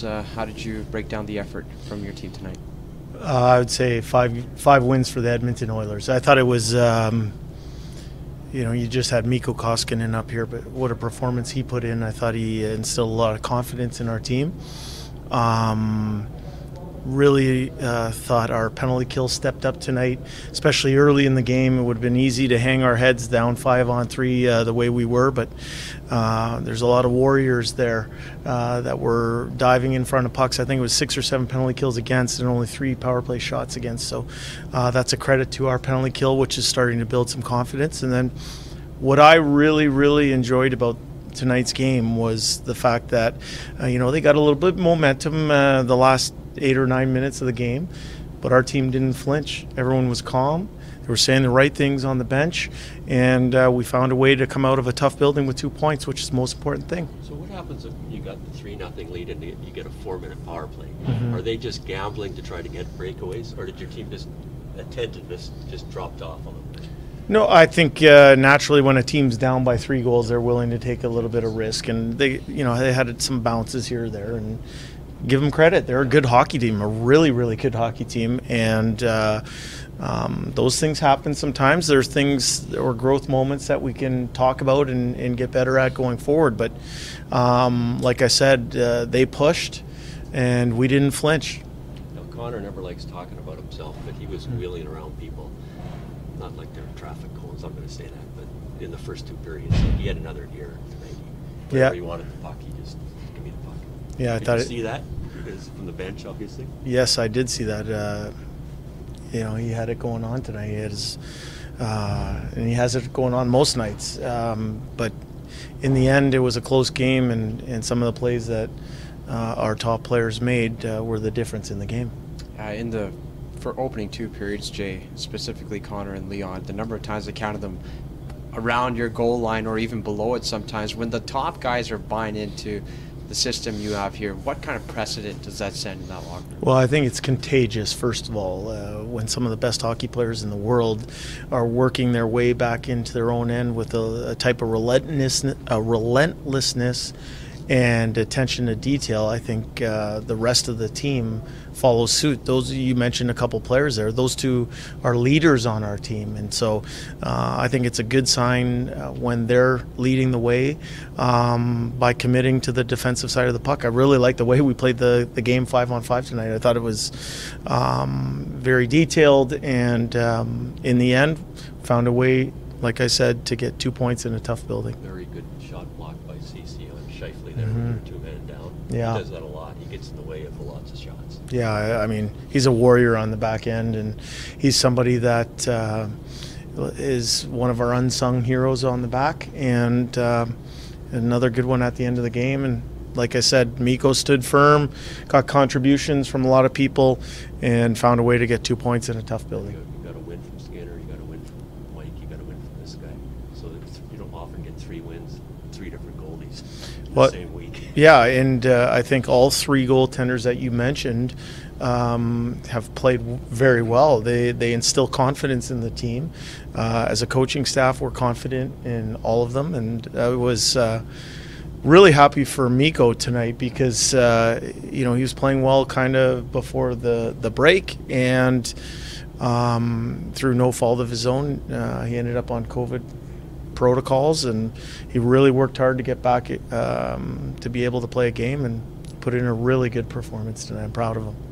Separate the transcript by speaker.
Speaker 1: Uh, how did you break down the effort from your team tonight?
Speaker 2: Uh, I would say five five wins for the Edmonton Oilers. I thought it was, um, you know, you just had Mikko Koskinen up here, but what a performance he put in! I thought he instilled a lot of confidence in our team. Um, really uh, thought our penalty kill stepped up tonight, especially early in the game. It would have been easy to hang our heads down five on three uh, the way we were, but uh, there's a lot of warriors there uh, that were diving in front of pucks. I think it was six or seven penalty kills against and only three power play shots against. So uh, that's a credit to our penalty kill, which is starting to build some confidence. And then what I really, really enjoyed about tonight's game was the fact that uh, you know they got a little bit momentum uh, the last eight or nine minutes of the game, but our team didn't flinch. Everyone was calm. They were saying the right things on the bench, and uh, we found a way to come out of a tough building with two points, which is the most important thing.
Speaker 3: So what happens if you got the three nothing lead and you get a four minute power play? Mm-hmm. Are they just gambling to try to get breakaways, or did your team just attentiveness just just dropped off a little bit?
Speaker 2: No, I think uh, naturally when a team's down by three goals, they're willing to take a little bit of risk, and they, you know, they had some bounces here or there, and give them credit. They're a good hockey team, a really, really good hockey team, and uh, um, those things happen sometimes. There's things or growth moments that we can talk about and, and get better at going forward. But um, like I said, uh, they pushed, and we didn't flinch.
Speaker 3: Now, Connor never likes talking about himself, but he was wheeling around people, not like they're traffic cones. I'm going to say that, but in the first two periods, he had another gear tonight. Wherever
Speaker 2: yeah.
Speaker 3: he wanted the puck, he just give me the puck.
Speaker 2: Yeah, I
Speaker 3: did
Speaker 2: thought
Speaker 3: you
Speaker 2: it,
Speaker 3: see that because from the bench, obviously.
Speaker 2: Yes, I did see that. Uh, you know, he had it going on tonight. He has, uh, and he has it going on most nights. Um, but in the end, it was a close game, and, and some of the plays that uh, our top players made uh, were the difference in the game.
Speaker 1: Uh, in the for opening two periods, Jay, specifically Connor and Leon, the number of times I counted them around your goal line or even below it sometimes when the top guys are buying into the system you have here, what kind of precedent does that send in that locker room?
Speaker 2: Well, I think it's contagious, first of all, uh, when some of the best hockey players in the world are working their way back into their own end with a, a type of relentlessness, a relentlessness and attention to detail, I think uh, the rest of the team follows suit. Those you mentioned a couple players there; those two are leaders on our team, and so uh, I think it's a good sign uh, when they're leading the way um, by committing to the defensive side of the puck. I really like the way we played the, the game five on five tonight. I thought it was um, very detailed, and um, in the end, found a way. Like I said, to get two points in a tough building.
Speaker 3: Very good shot blocked by Ceci on Scheifele there mm-hmm. two men down.
Speaker 2: Yeah.
Speaker 3: He does that a lot. He gets in the way of lots of shots.
Speaker 2: Yeah, I, I mean, he's a warrior on the back end, and he's somebody that uh, is one of our unsung heroes on the back, and uh, another good one at the end of the game. And like I said, Mikko stood firm, got contributions from a lot of people, and found a way to get two points in a tough building.
Speaker 3: You got to win from Skinner. You got to win from Mike. You got to win from this guy. So you don't get three wins, three different goalies
Speaker 2: Well,
Speaker 3: same week.
Speaker 2: Yeah, and uh, I think all three goaltenders that you mentioned um, have played very well. They they instill confidence in the team. Uh, as a coaching staff, we're confident in all of them, and I was. Uh, Really happy for Mikko tonight because uh, you know he was playing well kind of before the the break and um, through no fault of his own uh, he ended up on COVID protocols, and he really worked hard to get back um, to be able to play a game and put in a really good performance tonight. I'm proud of him.